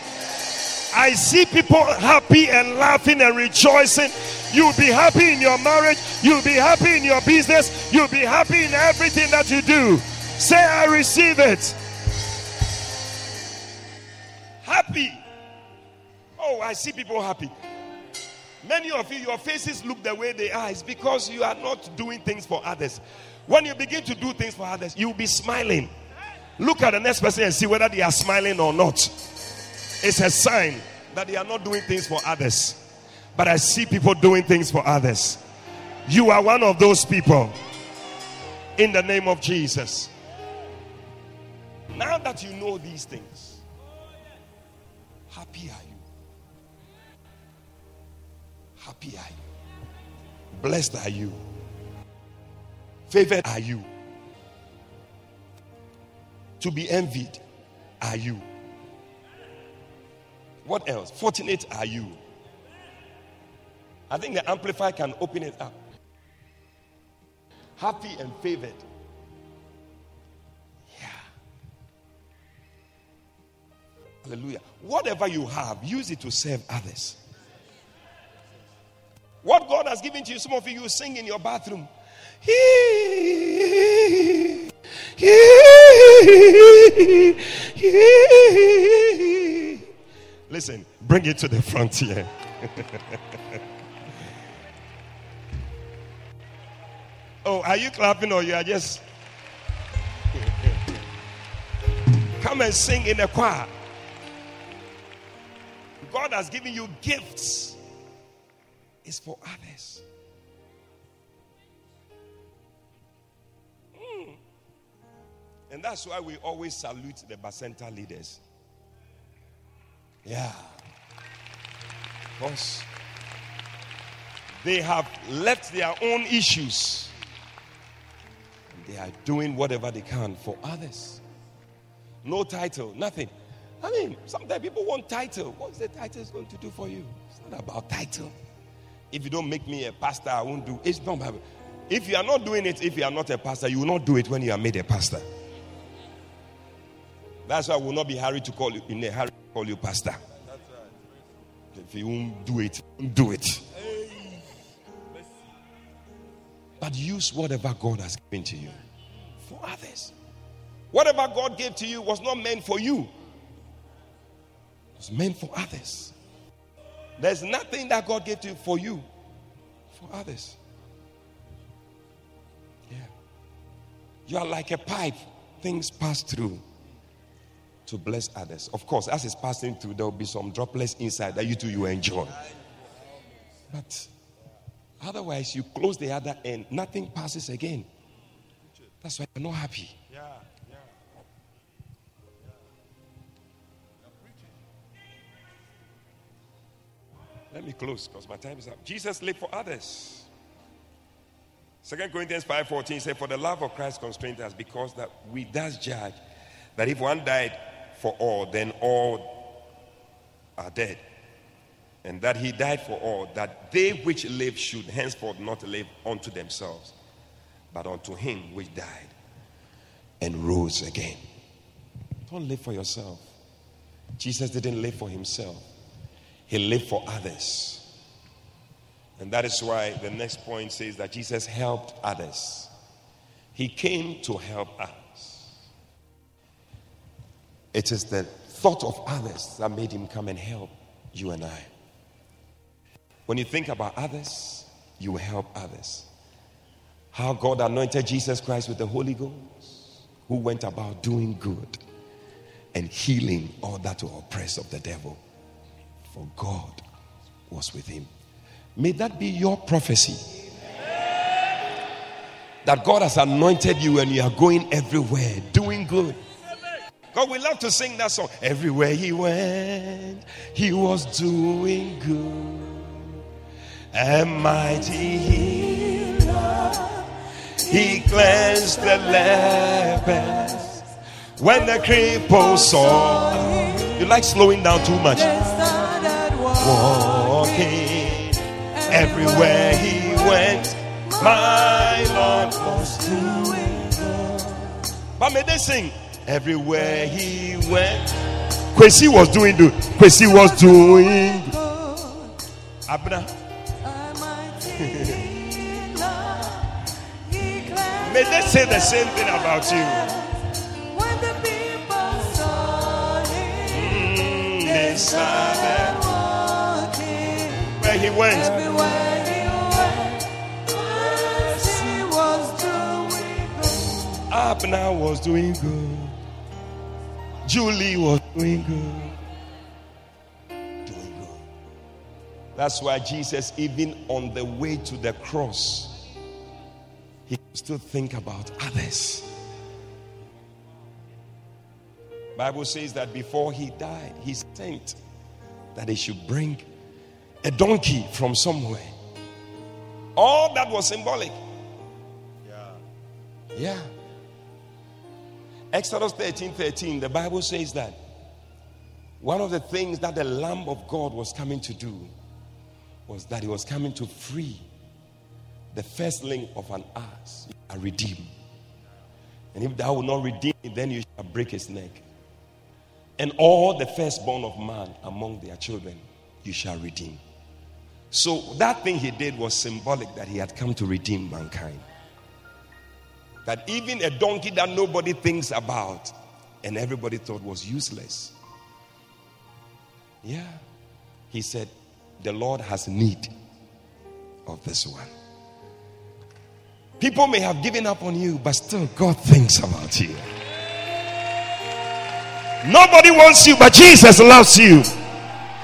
I see people happy and laughing and rejoicing. You'll be happy in your marriage. You'll be happy in your business. You'll be happy in everything that you do. Say, I receive it. Happy. Oh, I see people happy. Many of you, your faces look the way they are. It's because you are not doing things for others. When you begin to do things for others, you'll be smiling. Look at the next person and see whether they are smiling or not. It's a sign that they are not doing things for others. But I see people doing things for others. You are one of those people. In the name of Jesus. Now that you know these things, happy are you? Happy are you? Blessed are you? Favored are you? To be envied are you? What else? Fortunate are you. I think the Amplified can open it up. Happy and favored. Yeah. Hallelujah. Whatever you have, use it to serve others. What God has given to you, some of you, you sing in your bathroom. Listen, bring it to the frontier. oh, are you clapping or you are just. Come and sing in the choir. God has given you gifts, it's for others. Mm. And that's why we always salute the Bacenta leaders. Yeah. Because they have left their own issues. They are doing whatever they can for others. No title, nothing. I mean, sometimes people want title. What's the title going to do for you? It's not about title. If you don't make me a pastor, I won't do. It's not. If you are not doing it, if you are not a pastor, you will not do it when you are made a pastor. That's why I will not be hurried to call you in a hurry call you pastor. Right. If you won't do it, do it. But use whatever God has given to you for others. Whatever God gave to you was not meant for you. It was meant for others. There's nothing that God gave to you for you, for others. Yeah. You are like a pipe, things pass through to bless others. Of course, as it's passing through, there will be some droplets inside that you too you enjoy. But otherwise, you close the other end, nothing passes again. That's why you're not happy. Let me close because my time is up. Jesus lived for others. Second Corinthians 5:14 says, For the love of Christ constrained us, because that we thus judge that if one died for all, then all are dead. And that he died for all, that they which live should henceforth not live unto themselves, but unto him which died and rose again. Don't live for yourself. Jesus didn't live for himself, he lived for others. And that is why the next point says that Jesus helped others. He came to help us. It is the thought of others that made him come and help you and I. When you think about others, you will help others. How God anointed Jesus Christ with the Holy Ghost, who went about doing good and healing all that were oppressed of the devil. For God was with him. May that be your prophecy. That God has anointed you and you are going everywhere doing good. God, we love to sing that song. Everywhere he went, he was doing good. And mighty healer, he cleansed the lepers. When the cripples saw, you like slowing down too much. Walking everywhere he went, my Lord was doing good. But may they sing. Everywhere he went, Kwesi was doing good. Kwesi was doing. Abner. May they say the same thing about you. Mm, they started where he went. Abner was doing good. Julie was doing good. Doing good. That's why Jesus, even on the way to the cross, he still think about others. Bible says that before he died, he sent that he should bring a donkey from somewhere. All that was symbolic. Yeah. Yeah. Exodus 13 13, the Bible says that One of the things that the Lamb of God was coming to do was that he was coming to free the firstling of an ass, a redeem. And if thou will not redeem it, then you shall break his neck. And all the firstborn of man among their children you shall redeem. So that thing he did was symbolic that he had come to redeem mankind. That even a donkey that nobody thinks about and everybody thought was useless. Yeah. He said, The Lord has need of this one. People may have given up on you, but still God thinks about you. Nobody wants you, but Jesus loves you.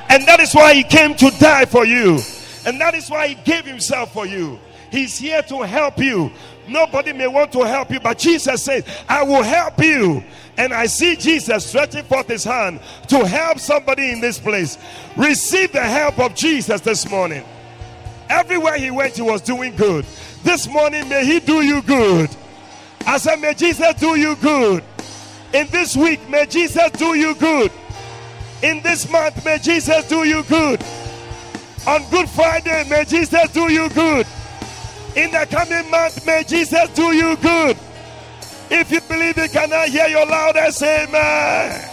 And that is why He came to die for you. And that is why He gave Himself for you. He's here to help you. Nobody may want to help you, but Jesus says, I will help you. And I see Jesus stretching forth his hand to help somebody in this place. Receive the help of Jesus this morning. Everywhere he went, he was doing good. This morning, may He do you good. I said, may Jesus do you good. In this week, may Jesus do you good. In this month, may Jesus do you good. On Good Friday, may Jesus do you good. In the coming month, may Jesus do you good. If you believe it, can I hear your loudest amen?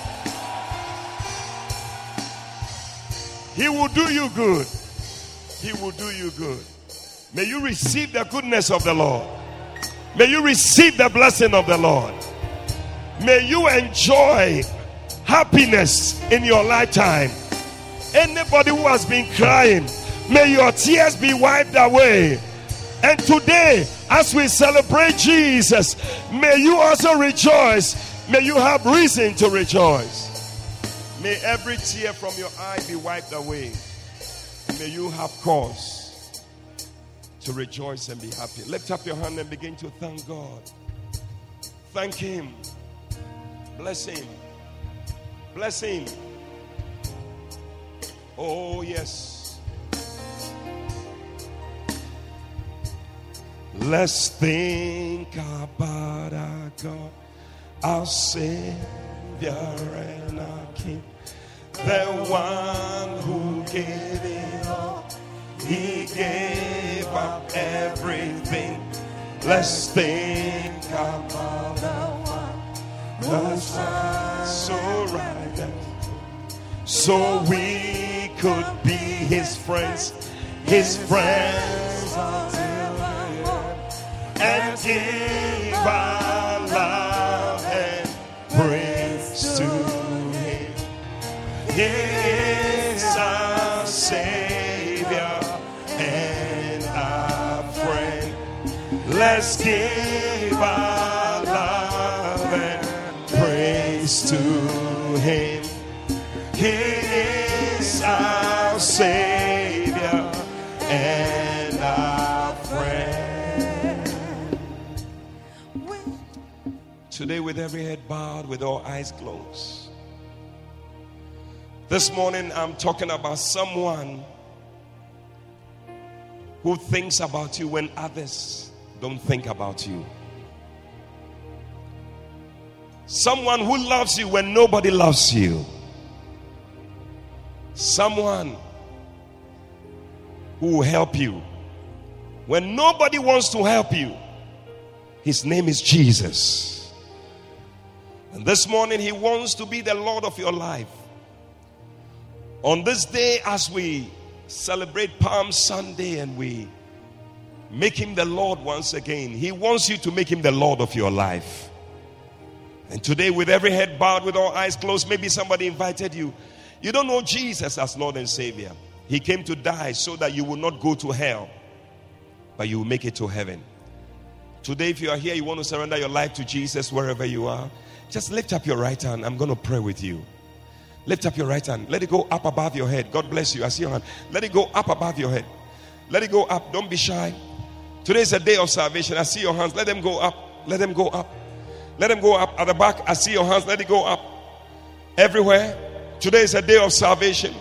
He will do you good. He will do you good. May you receive the goodness of the Lord. May you receive the blessing of the Lord. May you enjoy happiness in your lifetime. Anybody who has been crying, may your tears be wiped away. And today, as we celebrate Jesus, may you also rejoice. May you have reason to rejoice. May every tear from your eye be wiped away. May you have cause to rejoice and be happy. Lift up your hand and begin to thank God. Thank Him. Bless Him. Bless Him. Oh, yes. Let's think about our God, our Savior and our King, the one who gave it all. He gave up everything. Let's think about the one so right. So we could be his friends, his friends, and give our love and praise to him. He is our Savior and our friend. Let's give our love and praise to him. He is our Savior Today, with every head bowed, with all eyes closed. This morning, I'm talking about someone who thinks about you when others don't think about you. Someone who loves you when nobody loves you. Someone who will help you when nobody wants to help you. His name is Jesus. And this morning, He wants to be the Lord of your life. On this day, as we celebrate Palm Sunday and we make Him the Lord once again, He wants you to make Him the Lord of your life. And today, with every head bowed, with all eyes closed, maybe somebody invited you. You don't know Jesus as Lord and Savior. He came to die so that you will not go to hell, but you will make it to heaven. Today, if you are here, you want to surrender your life to Jesus wherever you are, just lift up your right hand. I'm going to pray with you. Lift up your right hand. Let it go up above your head. God bless you. I see your hand. Let it go up above your head. Let it go up. Don't be shy. Today is a day of salvation. I see your hands. Let them go up. Let them go up. Let them go up at the back. I see your hands. Let it go up. Everywhere. Today is a day of salvation.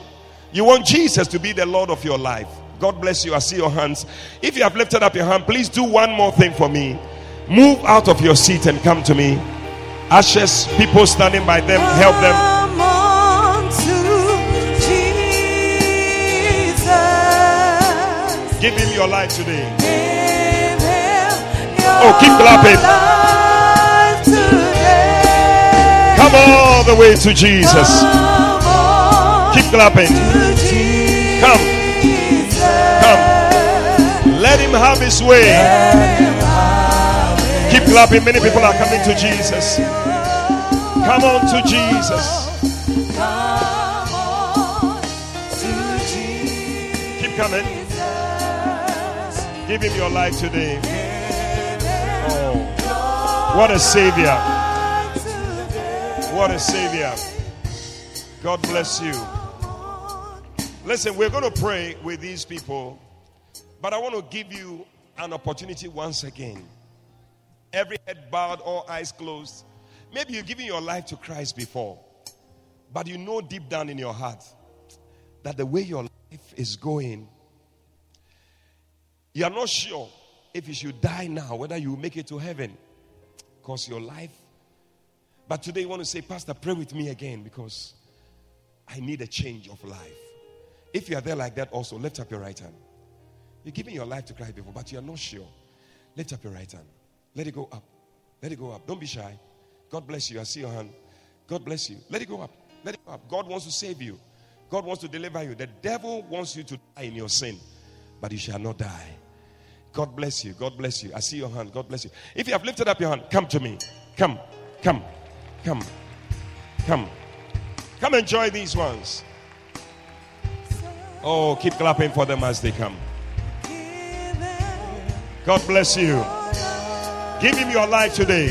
You want Jesus to be the Lord of your life. God bless you. I see your hands. If you have lifted up your hand, please do one more thing for me. Move out of your seat and come to me. Ashes, people standing by them, help them. Give him your life today. oh, keep clapping. Come all the way to Jesus. Keep clapping. Come. Come. Let him have his way. Keep clapping. Many people are coming to Jesus. Come on to Jesus. Keep coming. Give him your life today. Oh, what a savior. What a savior. God bless you. Listen, we're going to pray with these people, but I want to give you an opportunity once again. Every head bowed, all eyes closed. Maybe you've given your life to Christ before, but you know deep down in your heart that the way your life is going, you are not sure if you should die now, whether you make it to heaven. Because your life. But today you want to say, Pastor, pray with me again because I need a change of life. If you are there like that, also lift up your right hand. You're giving your life to Christ before, but you are not sure. Lift up your right hand. Let it go up. Let it go up. Don't be shy. God bless you. I see your hand. God bless you. Let it go up. Let it go up. God wants to save you. God wants to deliver you. The devil wants you to die in your sin, but you shall not die. God bless you. God bless you. I see your hand. God bless you. If you have lifted up your hand, come to me. Come. Come. Come. Come. Come enjoy these ones. Oh, keep clapping for them as they come. God bless you. Give him your life today.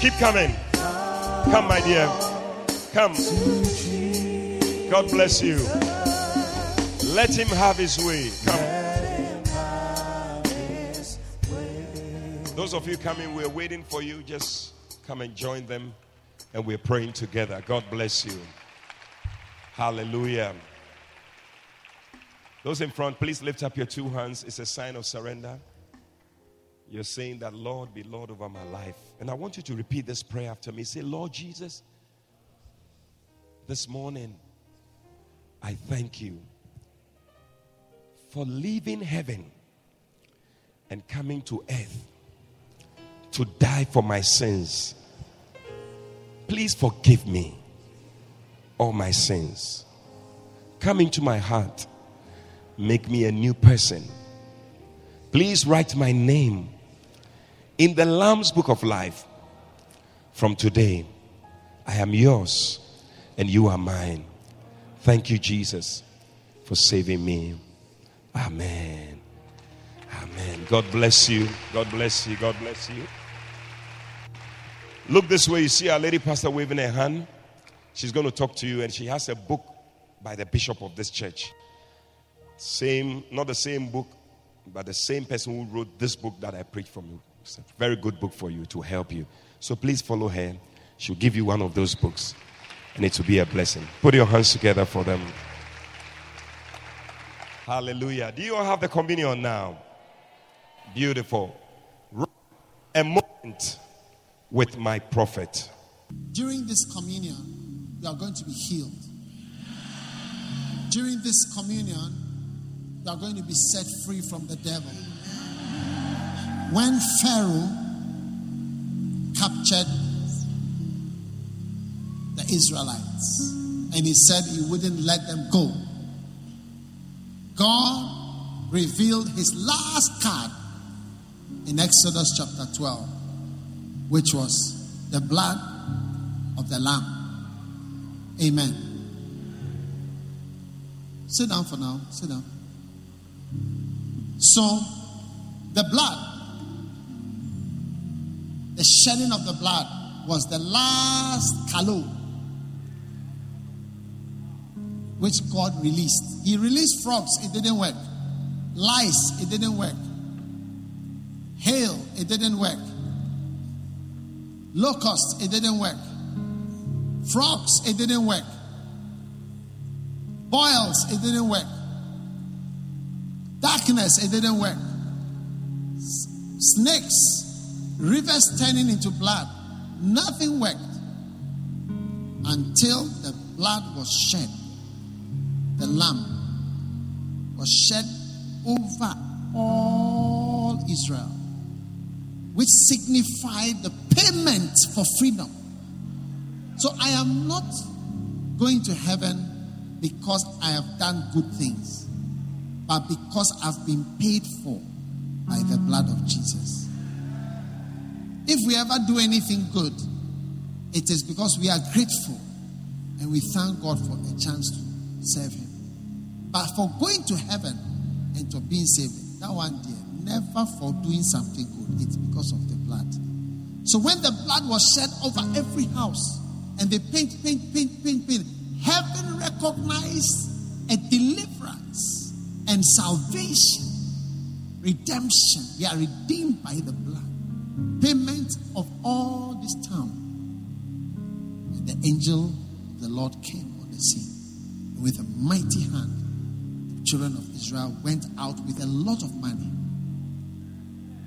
Keep coming. Come, my dear. Come. God bless you. Let him have his way. Come. Those of you coming, we're waiting for you. Just come and join them. And we're praying together. God bless you. Hallelujah. Those in front, please lift up your two hands. It's a sign of surrender. You're saying that, Lord, be Lord over my life. And I want you to repeat this prayer after me. Say, Lord Jesus, this morning, I thank you for leaving heaven and coming to earth to die for my sins. Please forgive me all my sins. Come into my heart. Make me a new person. Please write my name in the Lamb's book of life. From today, I am yours and you are mine. Thank you, Jesus, for saving me. Amen. Amen. God bless you. God bless you. God bless you. Look this way. You see our lady pastor waving her hand. She's going to talk to you, and she has a book by the bishop of this church. Same, not the same book, but the same person who wrote this book that I preached from. It's a very good book for you to help you. So please follow her. She'll give you one of those books, and it will be a blessing. Put your hands together for them. Hallelujah. Do you all have the communion now? Beautiful. A moment with my prophet. During this communion, you are going to be healed. During this communion, you are going to be set free from the devil. When Pharaoh captured the Israelites and he said he wouldn't let them go, God revealed his last card in Exodus chapter 12, which was the blood of the Lamb. Amen. Sit down for now. Sit down. So, the blood, the shedding of the blood, was the last kalo which God released. He released frogs, it didn't work. Lice, it didn't work. Hail, it didn't work. Locusts, it didn't work. Frogs, it didn't work. Boils, it didn't work. Darkness, it didn't work. S- snakes, rivers turning into blood, nothing worked until the blood was shed. The lamb was shed over all Israel, which signified the payment for freedom. So I am not going to heaven because I have done good things, but because I've been paid for by the blood of Jesus. If we ever do anything good, it is because we are grateful and we thank God for a chance to serve Him. But for going to heaven and to being saved, that one day, never for doing something good. It's because of the blood. So when the blood was shed over every house and they paint, paint, paint, paint, paint, heaven recognized a deliverance and salvation, redemption. We are redeemed by the blood. Payment of all this town. And the angel of the Lord came on the scene with a mighty hand The children of Israel went out with a lot of money.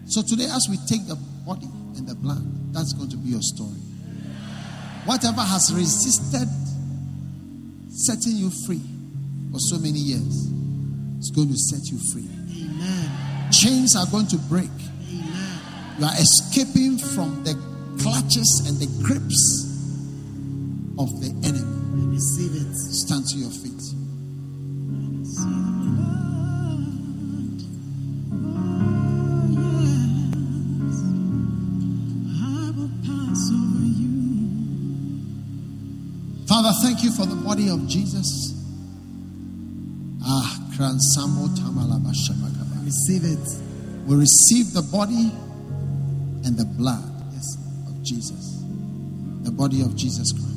So today, as we take the body and the blood, that's going to be your story. Whatever has resisted setting you free for so many years, is going to set you free. Amen. Chains are going to break. You are escaping from the clutches and the grips of the enemy. Receive it. Stand to your feet. Father, thank you for the body of Jesus. Ah. Receive it. We receive the body and the blood Yes. of Jesus, the body of Jesus Christ.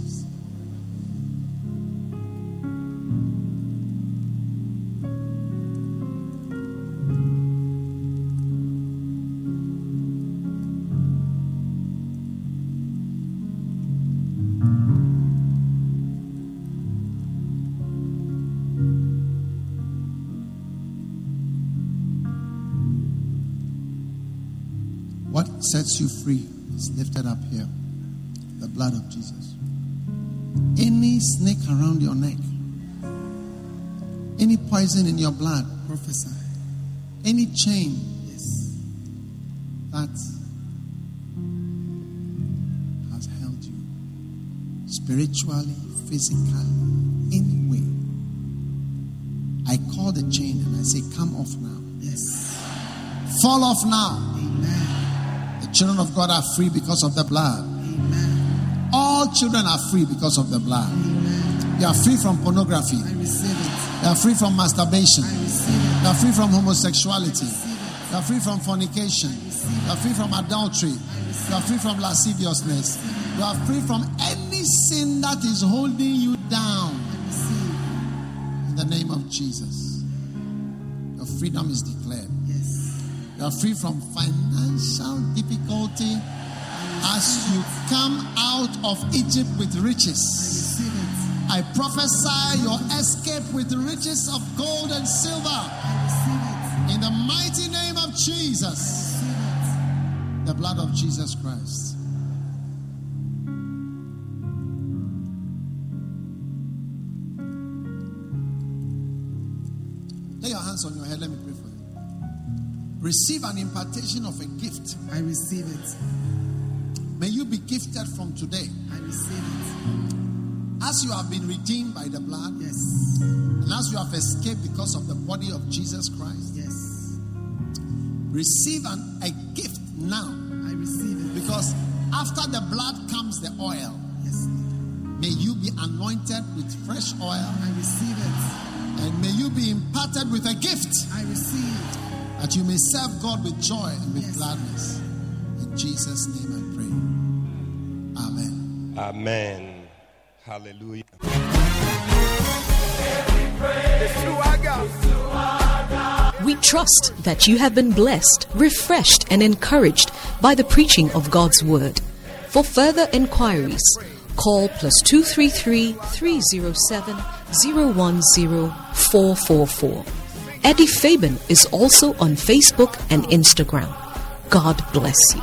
Sets you free is lifted up here the blood of Jesus. Any snake around your neck, any poison in your blood, Prophesy. any chain Yes. that has held you spiritually, physically, any way. I call the chain and I say, Come off now. Yes. Fall off now. Children of God are free because of the blood. Amen. All children are free because of the blood. Amen. You are free from pornography. I receive it. You are free from masturbation. I receive it. You are free from homosexuality. You are free from fornication. You are free from adultery. You are free from lasciviousness. You are free from any sin that is holding you down. In the name of Jesus. Your freedom is declared. You are free from financial difficulty as you come out of Egypt with riches. I prophesy your escape with riches of gold and silver. In the mighty name of Jesus, the blood of Jesus Christ. Receive an impartation of a gift. I receive it. May you be gifted from today. I receive it. As you have been redeemed by the blood, Yes. and as you have escaped because of the body of Jesus Christ, Yes. receive an, a gift now. I receive it. Because after the blood comes the oil. Yes. May you be anointed with fresh oil, I receive it. and may you be imparted with a gift I receive. That you may serve God with joy and with Yes. gladness. In Jesus' name I pray. Amen. Amen. Hallelujah. We trust that you have been blessed, refreshed, and encouraged by the preaching of God's Word. For further inquiries, call plus 233 307 010 444. Eddie Fabian is also on Facebook and Instagram. God bless you.